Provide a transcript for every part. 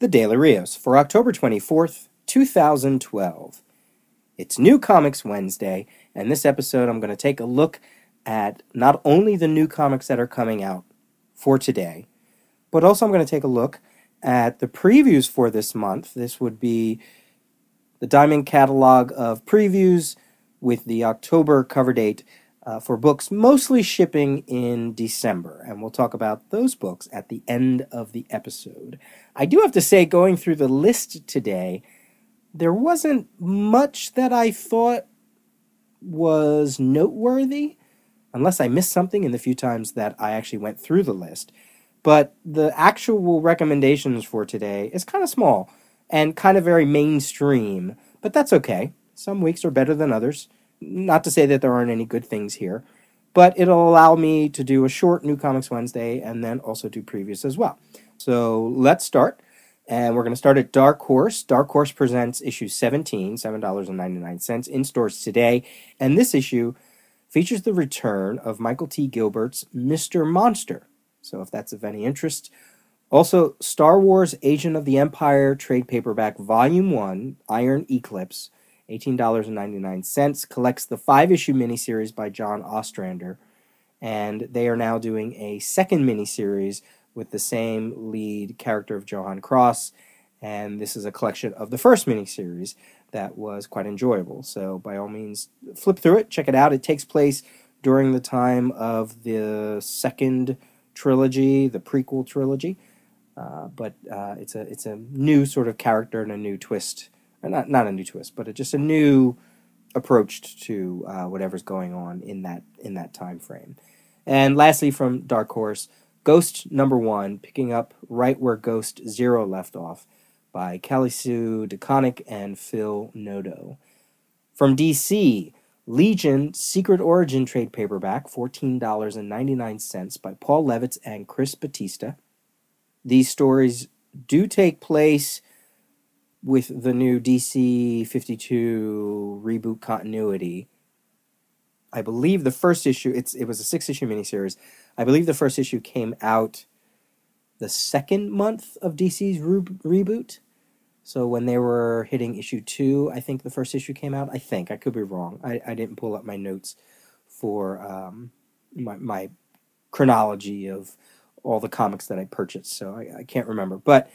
The Daily Rios for October 24th, 2012. It's New Comics Wednesday, and this episode I'm going to take a look at not only the new comics that are coming out for today, but also I'm going to take a look at the previews for this month. This would be the Diamond catalog of previews with the October cover date uh, for books mostly shipping in December. And we'll talk about those books at the end of the episode. I do have to say, going through the list today, there wasn't much that I thought was noteworthy, unless I missed something in the few times that I actually went through the list. But the actual recommendations for today is kind of small and kind of very mainstream, but that's okay. Some weeks are better than others. Not to say that there aren't any good things here, but it'll allow me to do a short New Comics Wednesday and then also do previous as well. So let's start. And we're going to start at Dark Horse. Dark Horse presents issue 17, $7.99 in stores today. And this issue features the return of Michael T. Gilbert's Mr. Monster. So if that's of any interest. Also, Star Wars Agent of the Empire trade paperback, Volume 1, Iron Eclipse $18.99, collects the five issue miniseries by John Ostrander. And they are now doing a second miniseries with the same lead character of Jahan Cross. And this is a collection of the first miniseries that was quite enjoyable. So, by all means, flip through it, check it out. It takes place during the time of the second trilogy, the prequel trilogy. Uh, but uh, it's a it's a new sort of character and a new twist not not a new twist, but a, just a new approach to uh, whatever's going on in that in that time frame. And lastly, from Dark Horse, Ghost Number One, picking up right where Ghost Zero left off, by Kelly Sue DeConnick and Phil Noto. From DC, Legion Secret Origin trade paperback, $14.99 by Paul Levitz and Chris Batista. These stories do take place with the new DC 52 reboot continuity, I believe the first issue it's it was a six issue miniseries. I believe the first issue came out the second month of DC's re- reboot. So when they were hitting issue two, I think the first issue came out. I think I could be wrong. I, I didn't pull up my notes for um, my my chronology of all the comics that I purchased, so I, I can't remember. But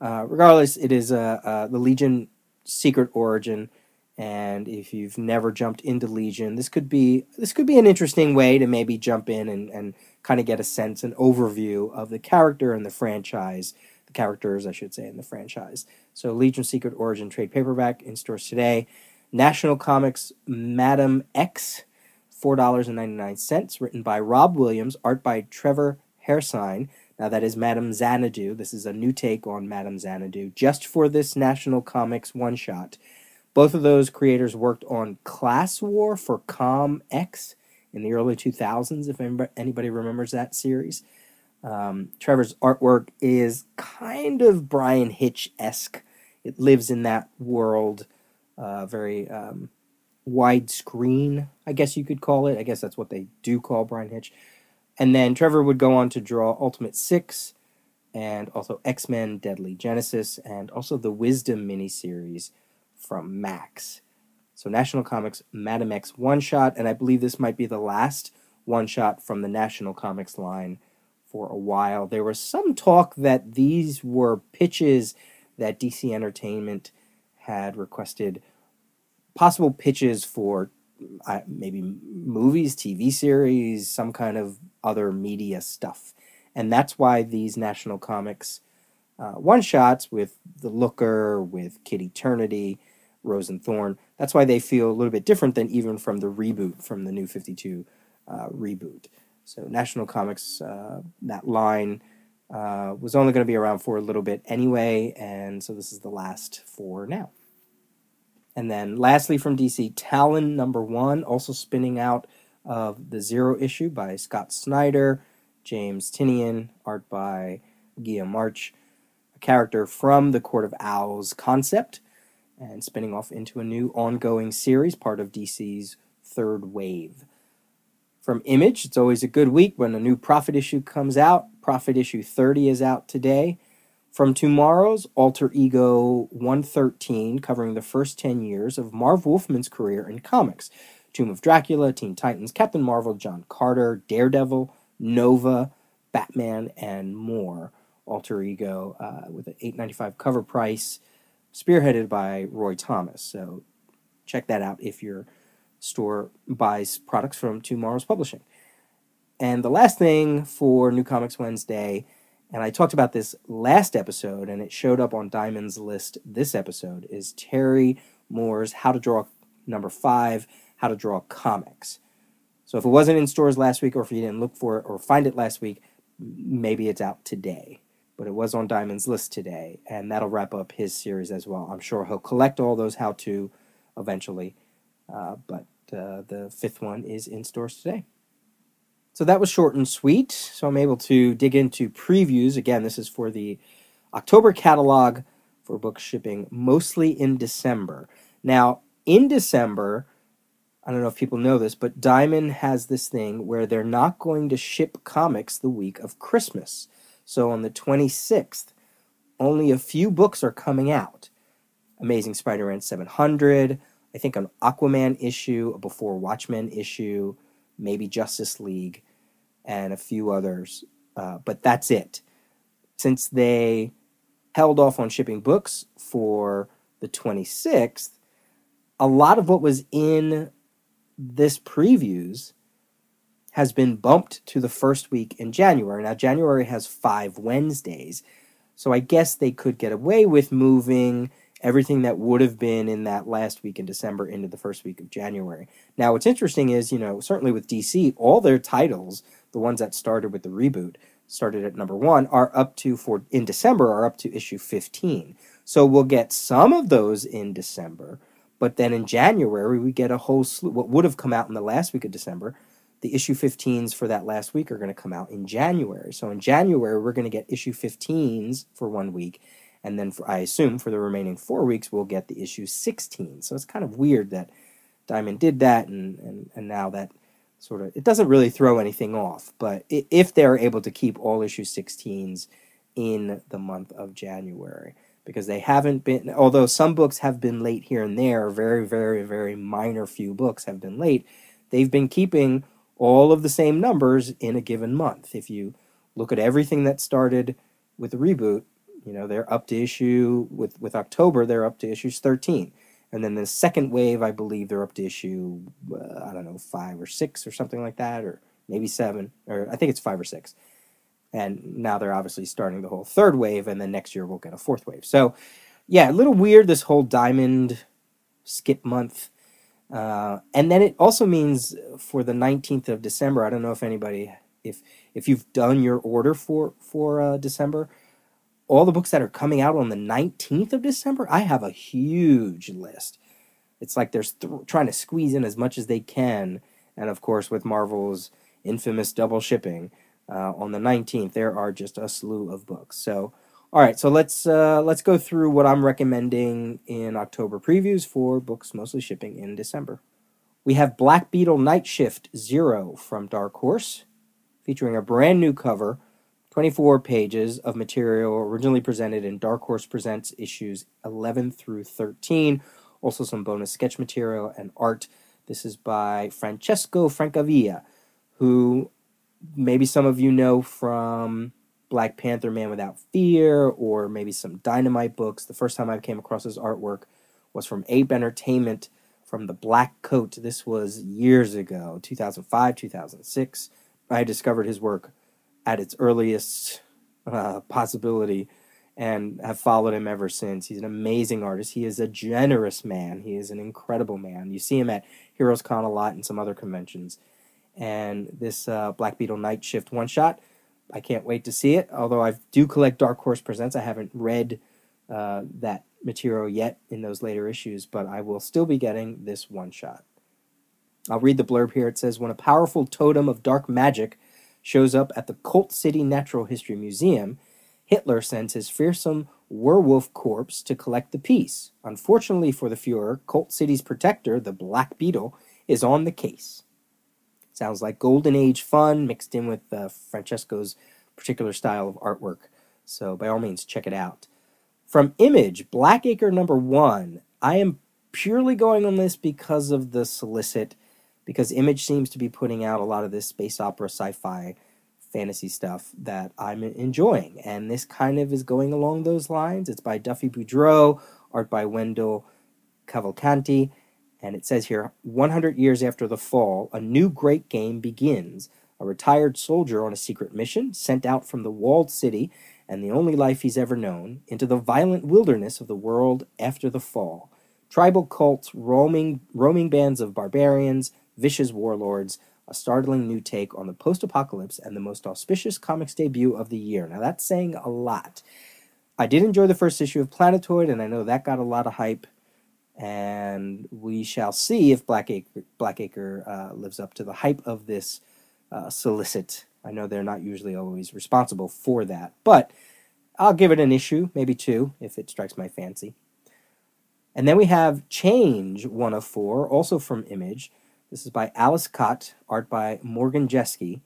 uh, regardless, it is uh, uh, the Legion Secret Origin, and if you've never jumped into Legion, this could be this could be an interesting way to maybe jump in and, and kind of get a sense, an overview of the character and the franchise, the characters, I should say, in the franchise. So, Legion Secret Origin trade paperback in stores today. National Comics Madam X, four dollars and ninety nine cents, written by Rob Williams, art by Trevor Hairsine. Now, that is Madame Xanadu. This is a new take on Madame Xanadu, just for this National Comics one shot. Both of those creators worked on Class War for Com X in the early 2000s, if anybody remembers that series. Um, Trevor's artwork is kind of Bryan Hitch esque. It lives in that world, uh, very um, widescreen, I guess you could call it. I guess that's what they do call Bryan Hitch. And then Trevor would go on to draw Ultimate Six and also X Men Deadly Genesis and also the Wisdom miniseries from Max. So National Comics Madam X one shot, and I believe this might be the last one shot from the National Comics line for a while. There was some talk that these were pitches that DC Entertainment had requested possible pitches for uh, maybe movies, TV series, some kind of other media stuff. And that's why these National Comics uh, one shots with The Looker, with Kid Eternity, Rose and Thorn, that's why they feel a little bit different than even from the reboot, from the new 52 uh, reboot. So, National Comics, uh, that line uh, was only going to be around for a little bit anyway, and so this is the last for now. And then lastly from DC, Talon number one, also spinning out of the Zero issue by Scott Snyder, James Tynion, art by Guillaume March, a character from the Court of Owls concept, and spinning off into a new ongoing series, part of DC's third wave. From Image, it's always a good week when a new Prophet issue comes out. Prophet issue 30 is out today From TwoMorrows Alter Ego 113, covering the first 10 years of Marv Wolfman's career in comics Tomb of Dracula, Teen Titans, Captain Marvel, John Carter, Daredevil, Nova, Batman, and more. Alter Ego uh, with an 8.95 cover price, spearheaded by Roy Thomas. So check that out if your store buys products from TwoMorrows Publishing. And the last thing for New Comics Wednesday and I talked about this last episode, and it showed up on Diamond's list this episode, is Terry Moore's How to Draw number five, How to Draw Comics. So if it wasn't in stores last week, or if you didn't look for it or find it last week, maybe it's out today. But it was on Diamond's list today, and that'll wrap up his series as well. I'm sure he'll collect all those how to eventually, uh, but uh, the fifth one is in stores today. So that was short and sweet. So I'm able to dig into previews. Again, this is for the October catalog for book shipping, mostly in December. Now, in December, I don't know if people know this, but Diamond has this thing where they're not going to ship comics the week of Christmas. So on the 26th, only a few books are coming out. Amazing Spider-Man 700, I think an Aquaman issue, a Before Watchmen issue, maybe Justice League and a few others, uh, but that's it. Since they held off on shipping books for the 26th, a lot of what was in this previews has been bumped to the first week in January. Now, January has five Wednesdays, so I guess they could get away with moving everything that would have been in that last week in December into the first week of January. Now, what's interesting is, you know, certainly with DC, all their titles the ones that started with the reboot, started at number one, are up to for in December are up to issue 15. So we'll get some of those in December, but then in January we get a whole slew. What would have come out in the last week of December, the issue 15s for that last week are going to come out in January. So in January we're going to get issue 15s for one week, and then for, I assume for the remaining four weeks we'll get the issue 16. So it's kind of weird that Diamond did that, and and, and now that sort of it doesn't really throw anything off but if they're able to keep all issue 16s in the month of january because they haven't been although some books have been late here and there very very very minor few books have been late they've been keeping all of the same numbers in a given month if you look at everything that started with the reboot you know they're up to issue with with october they're up to issues 13 and then the second wave, I believe they're up to issue, uh, I don't know, five or six or something like that, or maybe seven, or I think it's five or six. And now they're obviously starting the whole third wave, and then next year we'll get a fourth wave. So, yeah, a little weird this whole diamond skip month. Uh, and then it also means for the 19th of December, I don't know if anybody, if if you've done your order for for uh, December, all the books that are coming out on the 19th of December, I have a huge list. It's like they're th- trying to squeeze in as much as they can. And of course, with Marvel's infamous double shipping uh, on the 19th, there are just a slew of books. So, all right, so let's uh, let's go through what I'm recommending in October previews for books mostly shipping in December. We have Black Beetle Night Shift Zero from Dark Horse, featuring a brand new cover 24 pages of material originally presented in Dark Horse Presents issues 11 through 13. Also, some bonus sketch material and art. This is by Francesco Francavilla, who maybe some of you know from Black Panther Man Without Fear or maybe some Dynamite books. The first time I came across his artwork was from Ape Entertainment from The Black Coat. This was years ago, 2005, 2006. I discovered his work at its earliest uh, possibility and have followed him ever since. He's an amazing artist. He is a generous man. He is an incredible man. You see him at Heroes Con a lot and some other conventions. And this uh, Black Beetle Night Shift one shot, I can't wait to see it. Although I do collect Dark Horse Presents, I haven't read uh, that material yet in those later issues, but I will still be getting this one shot. I'll read the blurb here. It says When a powerful totem of dark magic shows up at the Colt City Natural History Museum, Hitler sends his fearsome werewolf corpse to collect the piece. Unfortunately for the Fuhrer, Colt City's protector, the Black Beetle, is on the case. Sounds like Golden Age fun mixed in with uh, Francesco's particular style of artwork. So by all means, check it out. From Image, Blackacre number one. I am purely going on this because of the solicit, because Image seems to be putting out a lot of this space opera, sci fi, fantasy stuff that I'm enjoying. And this kind of is going along those lines. It's by Duffy Boudreau, art by Wendell Cavalcanti. And it says here 100 years after the fall, a new great game begins. A retired soldier on a secret mission, sent out from the walled city and the only life he's ever known, into the violent wilderness of the world after the fall. Tribal cults, roaming, roaming bands of barbarians, vicious warlords, a startling new take on the post apocalypse and the most auspicious comics debut of the year. Now, that's saying a lot. I did enjoy the first issue of Planetoid, and I know that got a lot of hype. And we shall see if Blackacre, Blackacre uh, lives up to the hype of this uh, solicit I know they're not usually always responsible for that, but I'll give it an issue, maybe two, if it strikes my fancy. And then we have Change, one of four, also from Image. This is by Ales Kot, art by Morgan Jeske.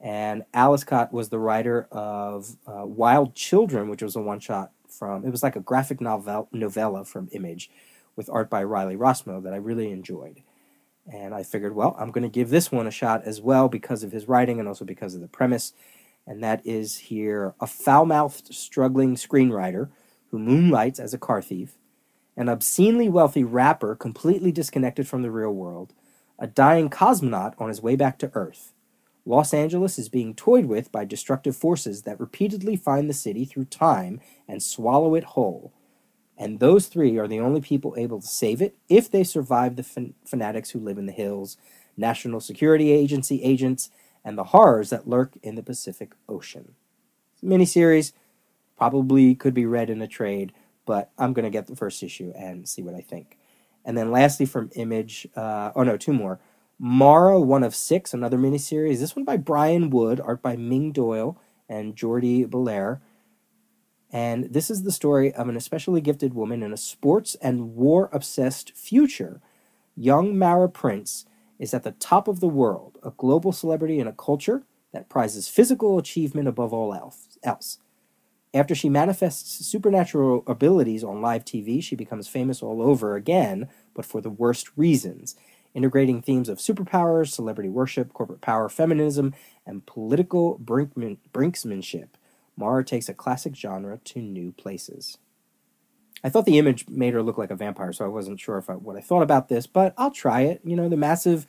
And Ales Kot was the writer of uh, Wild Children, which was a one shot from, it was like a graphic novel, novella from Image with art by Riley Rossmo that I really enjoyed. And I figured, well, I'm going to give this one a shot as well because of his writing and also because of the premise. And that is here a foul mouthed, struggling screenwriter who moonlights as a car thief, an obscenely wealthy rapper completely disconnected from the real world, a dying cosmonaut on his way back to Earth. Los Angeles is being toyed with by destructive forces that repeatedly find the city through time and swallow it whole and those three are the only people able to save it if they survive the fan- fanatics who live in the hills, National Security Agency agents, and the horrors that lurk in the Pacific Ocean. Miniseries probably could be read in a trade, but I'm going to get the first issue and see what I think. And then lastly, from Image, uh, oh no, two more. Mara, one of six, another miniseries. This one by Brian Wood, art by Ming Doyle and Jordie Bellaire. And this is the story of an especially gifted woman in a sports and war obsessed future. Young Mara Prince is at the top of the world, a global celebrity in a culture that prizes physical achievement above all else. After she manifests supernatural abilities on live TV, she becomes famous all over again, but for the worst reasons, integrating themes of superpowers, celebrity worship, corporate power, feminism, and political brinkman- brinksmanship. Mara takes a classic genre to new places. I thought the image made her look like a vampire, so I wasn't sure if I, what I thought about this, but I'll try it. You know, the massive,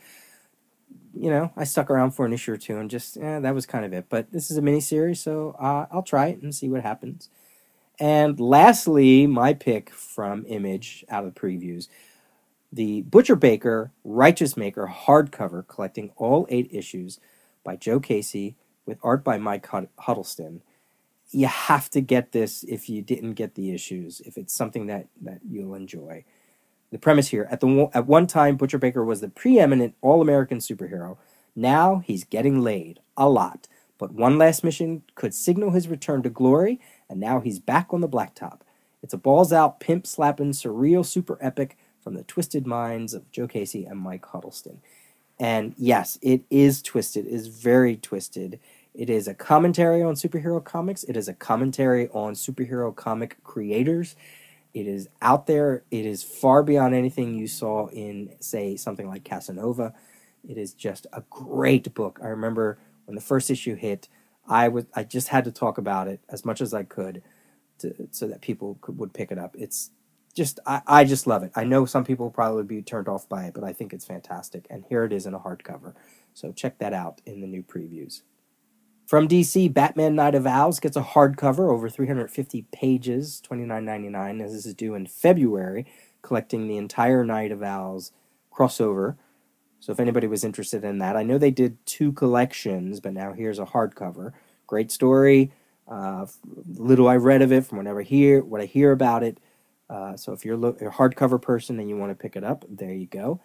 you know, I stuck around for an issue or two and just, eh, that was kind of it. But this is a mini series, so uh, I'll try it and see what happens. And lastly, my pick from Image out of the previews the Butcher Baker Righteous Maker hardcover collecting all eight issues by Joe Casey with art by Mike Huddleston you have to get this if you didn't get the issues, if it's something that, that you'll enjoy. The premise here at the at one time, Butcher Baker was the preeminent all American superhero. Now he's getting laid a lot, but one last mission could signal his return to glory, and now he's back on the blacktop. It's a balls out, pimp slapping, surreal super epic from the twisted minds of Joe Casey and Mike Huddleston. And yes, it is twisted, it is very twisted. It is a commentary on superhero comics. It is a commentary on superhero comic creators. It is out there. It is far beyond anything you saw in, say, something like Casanova. It is just a great book. I remember when the first issue hit, I was I just had to talk about it as much as I could, to, so that people could, would pick it up. It's just I, I just love it. I know some people probably be turned off by it, but I think it's fantastic. And here it is in a hardcover. So check that out in the new previews. From DC, Batman Night of Owls gets a hardcover over 350 pages, $29.99, as this is due in February, collecting the entire Night of Owls crossover. So if anybody was interested in that, I know they did two collections, but now here's a hardcover. Great story. Uh, little I read of it from whenever hear what I hear about it. Uh, so if you're lo- a hardcover person and you want to pick it up, there you go.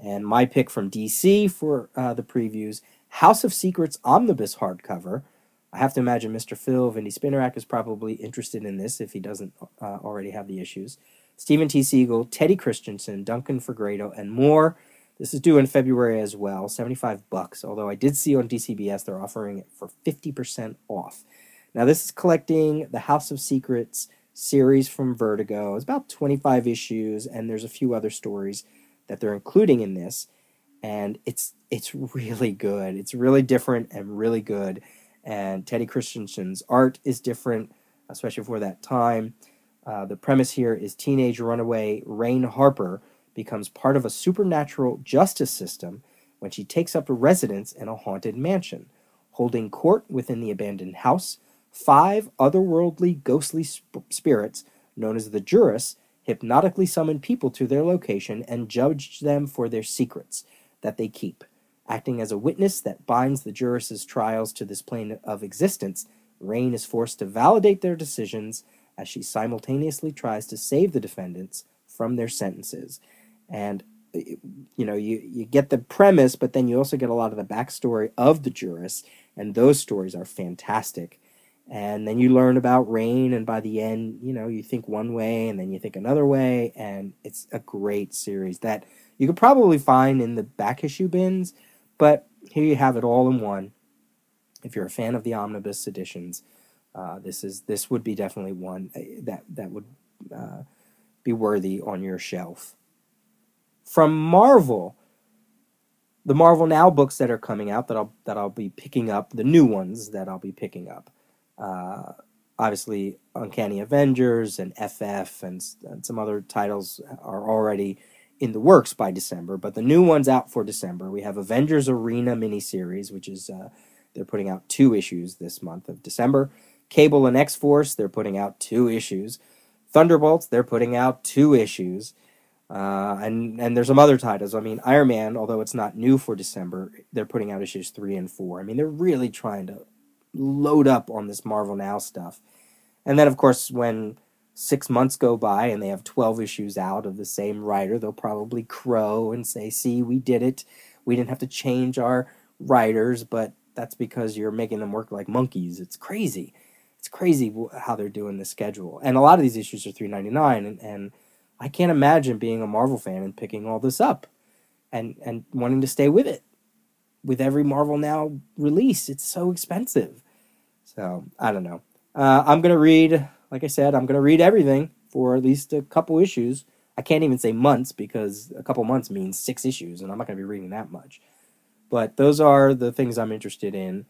And my pick from DC for uh, the previews House of Secrets omnibus hardcover. I have to imagine Mr. Phil Vindy Spinnerak is probably interested in this if he doesn't uh, already have the issues. Steven T. Seagle, Teddy Kristiansen, Duncan Fegredo, and more. This is due in February as well, 75 bucks. Although I did see on DCBS they're offering it for 50% off. Now, this is collecting the House of Secrets series from Vertigo. It's about 25 issues, and there's a few other stories that they're including in this. And it's it's really good. It's really different and really good. And Teddy Kristiansen's art is different, especially for that time. Uh, the premise here is teenage runaway Rain Harper becomes part of a supernatural justice system when she takes up a residence in a haunted mansion, holding court within the abandoned house. Five otherworldly ghostly sp- spirits, known as the Juris, hypnotically summon people to their location and judge them for their secrets that they keep. Acting as a witness that binds the Juris's trials to this plane of existence, Rain is forced to validate their decisions as she simultaneously tries to save the defendants from their sentences. And you know, you, you get the premise, but then you also get a lot of the backstory of the Juris, and those stories are fantastic. And then you learn about Rain, and by the end, you know, you think one way, and then you think another way, and it's a great series that you could probably find in the back issue bins, but here you have it all in one. If you're a fan of the omnibus editions, uh, this is this would be definitely one uh, that that would uh, be worthy on your shelf. From Marvel, the Marvel Now books that are coming out that I'll that I'll be picking up, the new ones that I'll be picking up. Uh, obviously, Uncanny Avengers and FF and, and some other titles are already in the works by December, but the new one's out for December. We have Avengers Arena miniseries, which is uh, they're putting out two issues this month of December. Cable and X Force, they're putting out two issues. Thunderbolts, they're putting out two issues. Uh, and and there's some other titles. I mean, Iron Man, although it's not new for December, they're putting out issues three and four. I mean, they're really trying to load up on this Marvel Now stuff. And then, of course, when six months go by and they have 12 issues out of the same writer, they'll probably crow and say, See, we did it. We didn't have to change our writers, but that's because you're making them work like monkeys. It's crazy. It's crazy how they're doing the schedule. And a lot of these issues are 3.99 and, and I can't imagine being a Marvel fan and picking all this up and and wanting to stay with it. With every Marvel Now release, it's so expensive. So I don't know. Uh, I'm gonna read, like I said, I'm gonna read everything for at least a couple issues. I can't even say months because a couple months means six issues, and I'm not gonna be reading that much. But those are the things I'm interested in,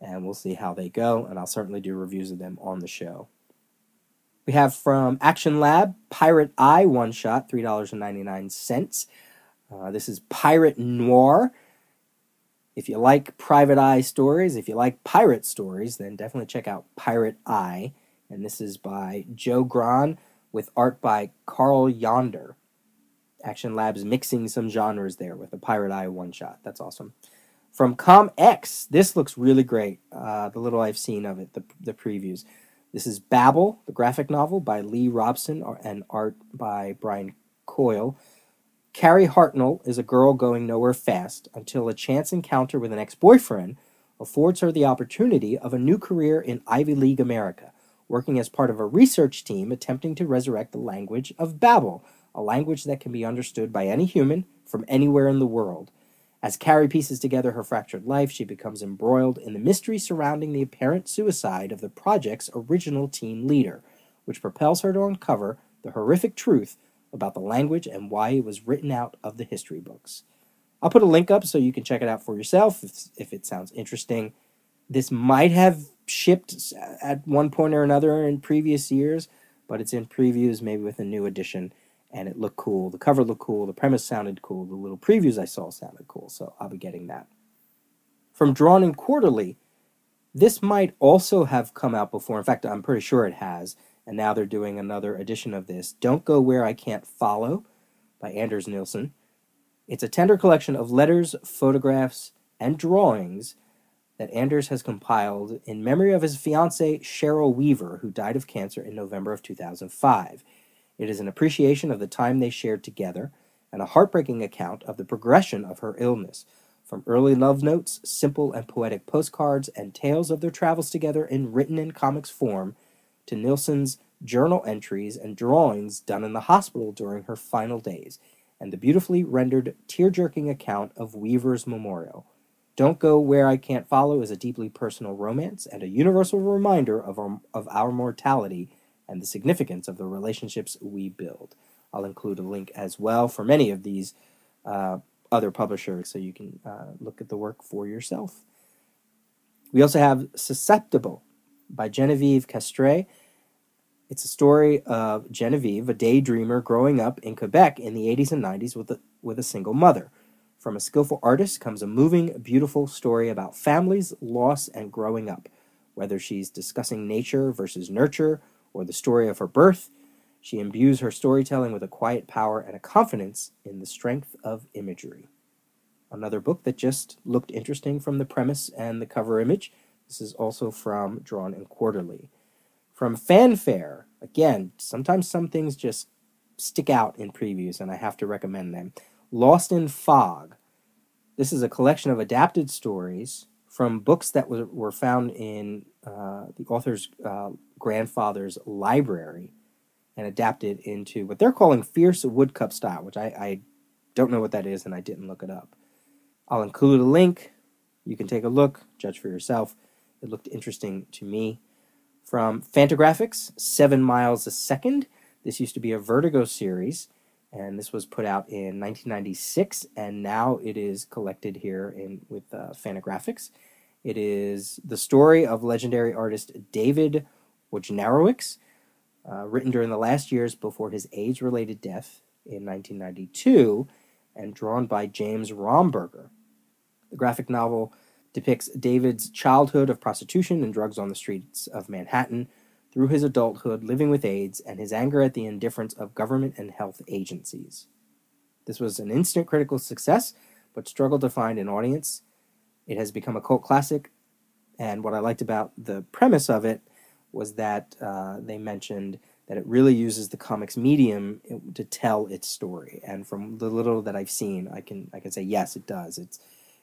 and we'll see how they go. And I'll certainly do reviews of them on the show. We have from Action Lab Pirate Eye one shot, $3.99. Uh, this is Pirate Noir. If you like private eye stories, if you like pirate stories, then definitely check out Pirate Eye. And this is by Joe Gran with art by Carl Yonder. Action Labs mixing some genres there with a Pirate Eye one shot. That's awesome. From Com X, this looks really great. Uh, the little I've seen of it, the, the previews. This is Babble, the graphic novel by Lee Robson and art by Brian Coyle. Carrie Hartnell is a girl going nowhere fast until a chance encounter with an ex boyfriend affords her the opportunity of a new career in Ivy League America, working as part of a research team attempting to resurrect the language of Babel, a language that can be understood by any human from anywhere in the world. As Carrie pieces together her fractured life, she becomes embroiled in the mystery surrounding the apparent suicide of the project's original team leader, which propels her to uncover the horrific truth about the language and why it was written out of the history books. I'll put a link up so you can check it out for yourself if, if it sounds interesting. This might have shipped at one point or another in previous years, but it's in previews, maybe with a new edition and it looked cool. The cover looked cool. The premise sounded cool. The little previews I saw sounded cool. So I'll be getting that. From Drawn and Quarterly, this might also have come out before. In fact, I'm pretty sure it has. And now they're doing another edition of this. Don't Go Where I Can't Follow by Anders Nilsson. It's a tender collection of letters, photographs, and drawings that Anders has compiled in memory of his fiancee Cheryl Weaver, who died of cancer in November of 2005. It is an appreciation of the time they shared together and a heartbreaking account of the progression of her illness. From early love notes, simple and poetic postcards, and tales of their travels together in written and comics form, to Nilsson's journal entries and drawings done in the hospital during her final days, and the beautifully rendered, tear jerking account of Weaver's memorial. Don't Go Where I Can't Follow is a deeply personal romance and a universal reminder of our, of our mortality and the significance of the relationships we build. I'll include a link as well for many of these uh, other publishers so you can uh, look at the work for yourself. We also have Susceptible by Genevieve Castrée. It's a story of Genevieve, a daydreamer growing up in Quebec in the 80s and 90s with a, with a single mother. From a skillful artist comes a moving, beautiful story about families, loss, and growing up. Whether she's discussing nature versus nurture or the story of her birth, she imbues her storytelling with a quiet power and a confidence in the strength of imagery. Another book that just looked interesting from the premise and the cover image. This is also from Drawn and Quarterly. From Fanfare, again, sometimes some things just stick out in previews and I have to recommend them. Lost in Fog. This is a collection of adapted stories from books that were, found in uh, the author's uh, grandfather's library and adapted into what they're calling fierce woodcut style, which I, I don't know what that is and I didn't look it up. I'll include a link. You can take a look, judge for yourself. It looked interesting to me. From Fantagraphics, Seven Miles a Second. This used to be a Vertigo series, and this was put out in 1996, and now it is collected here in with uh, Fantagraphics. It is the story of legendary artist David Wojnarowicz, uh, written during the last years before his age related death in 1992 and drawn by James Romberger. The graphic novel depicts David's childhood of prostitution and drugs on the streets of Manhattan through his adulthood living with AIDS and his anger at the indifference of government and health agencies. This was an instant critical success, but struggled to find an audience. It has become a cult classic, and what I liked about the premise of it was that uh, they mentioned that it really uses the comics medium to tell its story. And from the little that I've seen, I can I can say yes, it does. It's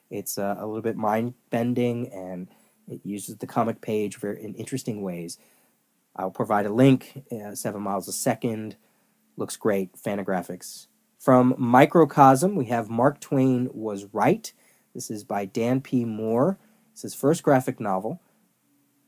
it's uh, a little bit mind bending and it uses the comic page in interesting ways. I'll provide a link. Uh, Seven miles a second looks great. Fantagraphics. From Microcosm, we have Mark Twain was right. This is by Dan P. Moore. It's his first graphic novel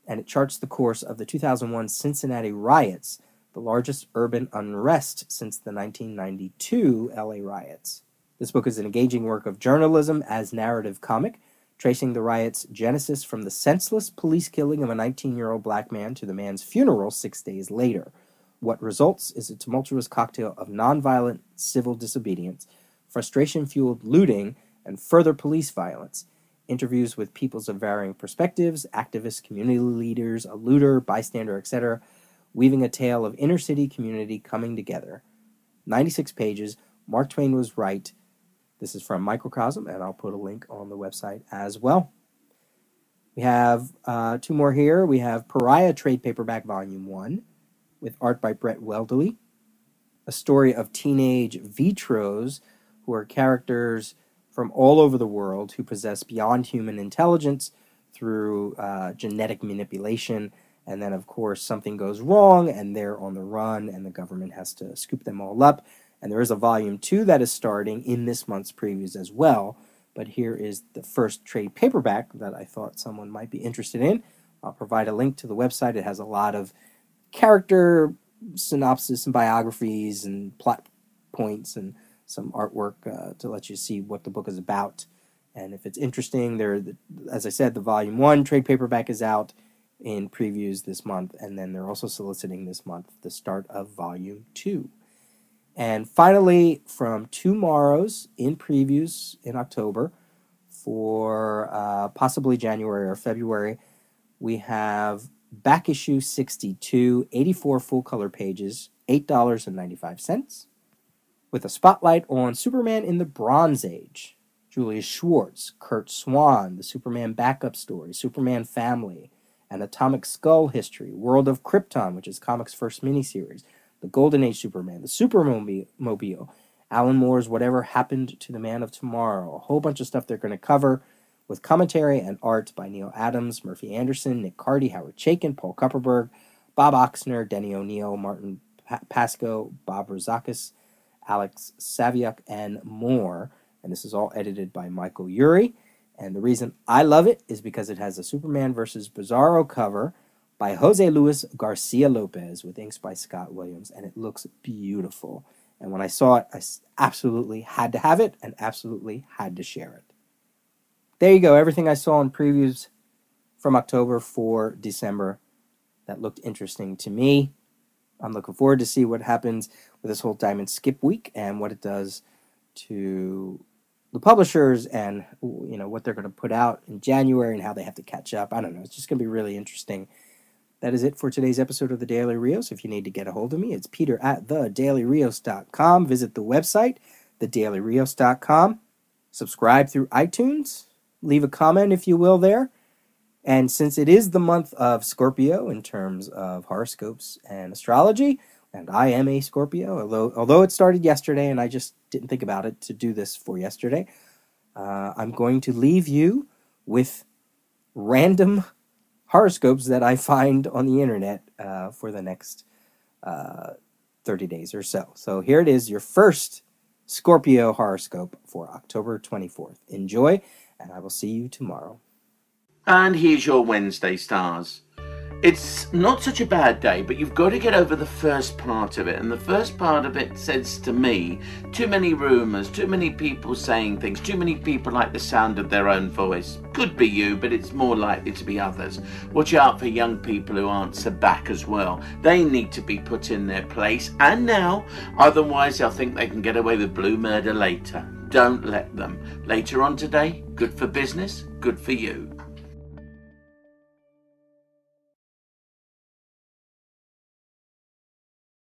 and it charts the course of the 2001 Cincinnati riots, the largest urban unrest since the 1992 LA riots. This book is an engaging work of journalism as narrative comic, tracing the riot's genesis from the senseless police killing of a 19 year old black man to the man's funeral six days later. What results is a tumultuous cocktail of nonviolent civil disobedience, frustration fueled looting, and further police violence interviews with peoples of varying perspectives, activists, community leaders, a looter, bystander, etc., weaving a tale of inner city community coming together. 96 pages. Mark Twain was right. This is from Microcosm, and I'll put a link on the website as well. We have uh, two more here. We have Pariah Trade Paperback Volume 1 with art by Brett Weldele, a story of teenage vitros who are characters from all over the world who possess beyond human intelligence through uh, genetic manipulation. And then, of course, something goes wrong and they're on the run, and the government has to scoop them all up. And there is a volume two that is starting in this month's previews as well. But here is the first trade paperback that I thought someone might be interested in. I'll provide a link to the website. It has a lot of character synopsis and biographies and plot points and some artwork uh, to let you see what the book is about. And if it's interesting, there, as I said, the volume one trade paperback is out in previews this month, and then they're also soliciting this month the start of volume two. And finally, from TwoMorrows in previews in October for uh, possibly January or February, we have back issue 62, 84 full color pages, $8.95 with a spotlight on Superman in the Bronze Age. Julius Schwartz, Curt Swan, the Superman backup story, Superman Family, and Atomic Skull History, World of Krypton, which is comics' first miniseries, The Golden Age Superman, The Supermobile, Alan Moore's Whatever Happened to the Man of Tomorrow, a whole bunch of stuff they're going to cover with commentary and art by Neal Adams, Murphy Anderson, Nick Cardy, Howard Chaykin, Paul Kupperberg, Bob Oksner, Denny O'Neil, Martin Pasko, Bob Rozakis, Alex Saviuk, and more. And this is all edited by Michael Eury. And the reason I love it is because it has a Superman versus Bizarro cover by Jose Luis Garcia Lopez with inks by Scott Williams, and it looks beautiful. And when I saw it, I absolutely had to have it and absolutely had to share it. There you go, everything I saw in previews from October for December that looked interesting to me. I'm looking forward to see what happens with this whole Diamond Skip week and what it does to the publishers and you know what they're going to put out in January and how they have to catch up. I don't know. It's just going to be really interesting. That is it for today's episode of the Daily Rios. If you need to get a hold of me, it's peter at thedailyrios.com. Visit the website, thedailyrios.com. Subscribe through iTunes. Leave a comment, if you will, there. And since it is the month of Scorpio in terms of horoscopes and astrology, and I am a Scorpio, although although it started yesterday and I just didn't think about it to do this for yesterday. Uh, I'm going to leave you with random horoscopes that I find on the internet uh, for the next uh, 30 days or so. So here it is, your first Scorpio horoscope for October 24th. Enjoy, and I will see you tomorrow. And here's your Wednesday stars. It's not such a bad day, but you've got to get over the first part of it. And the first part of it says to me too many rumours, too many people saying things, too many people like the sound of their own voice. Could be you, but it's more likely to be others. Watch out for young people who answer back as well. They need to be put in their place and now, otherwise, they'll think they can get away with blue murder later. Don't let them. Later on today, good for business, good for you.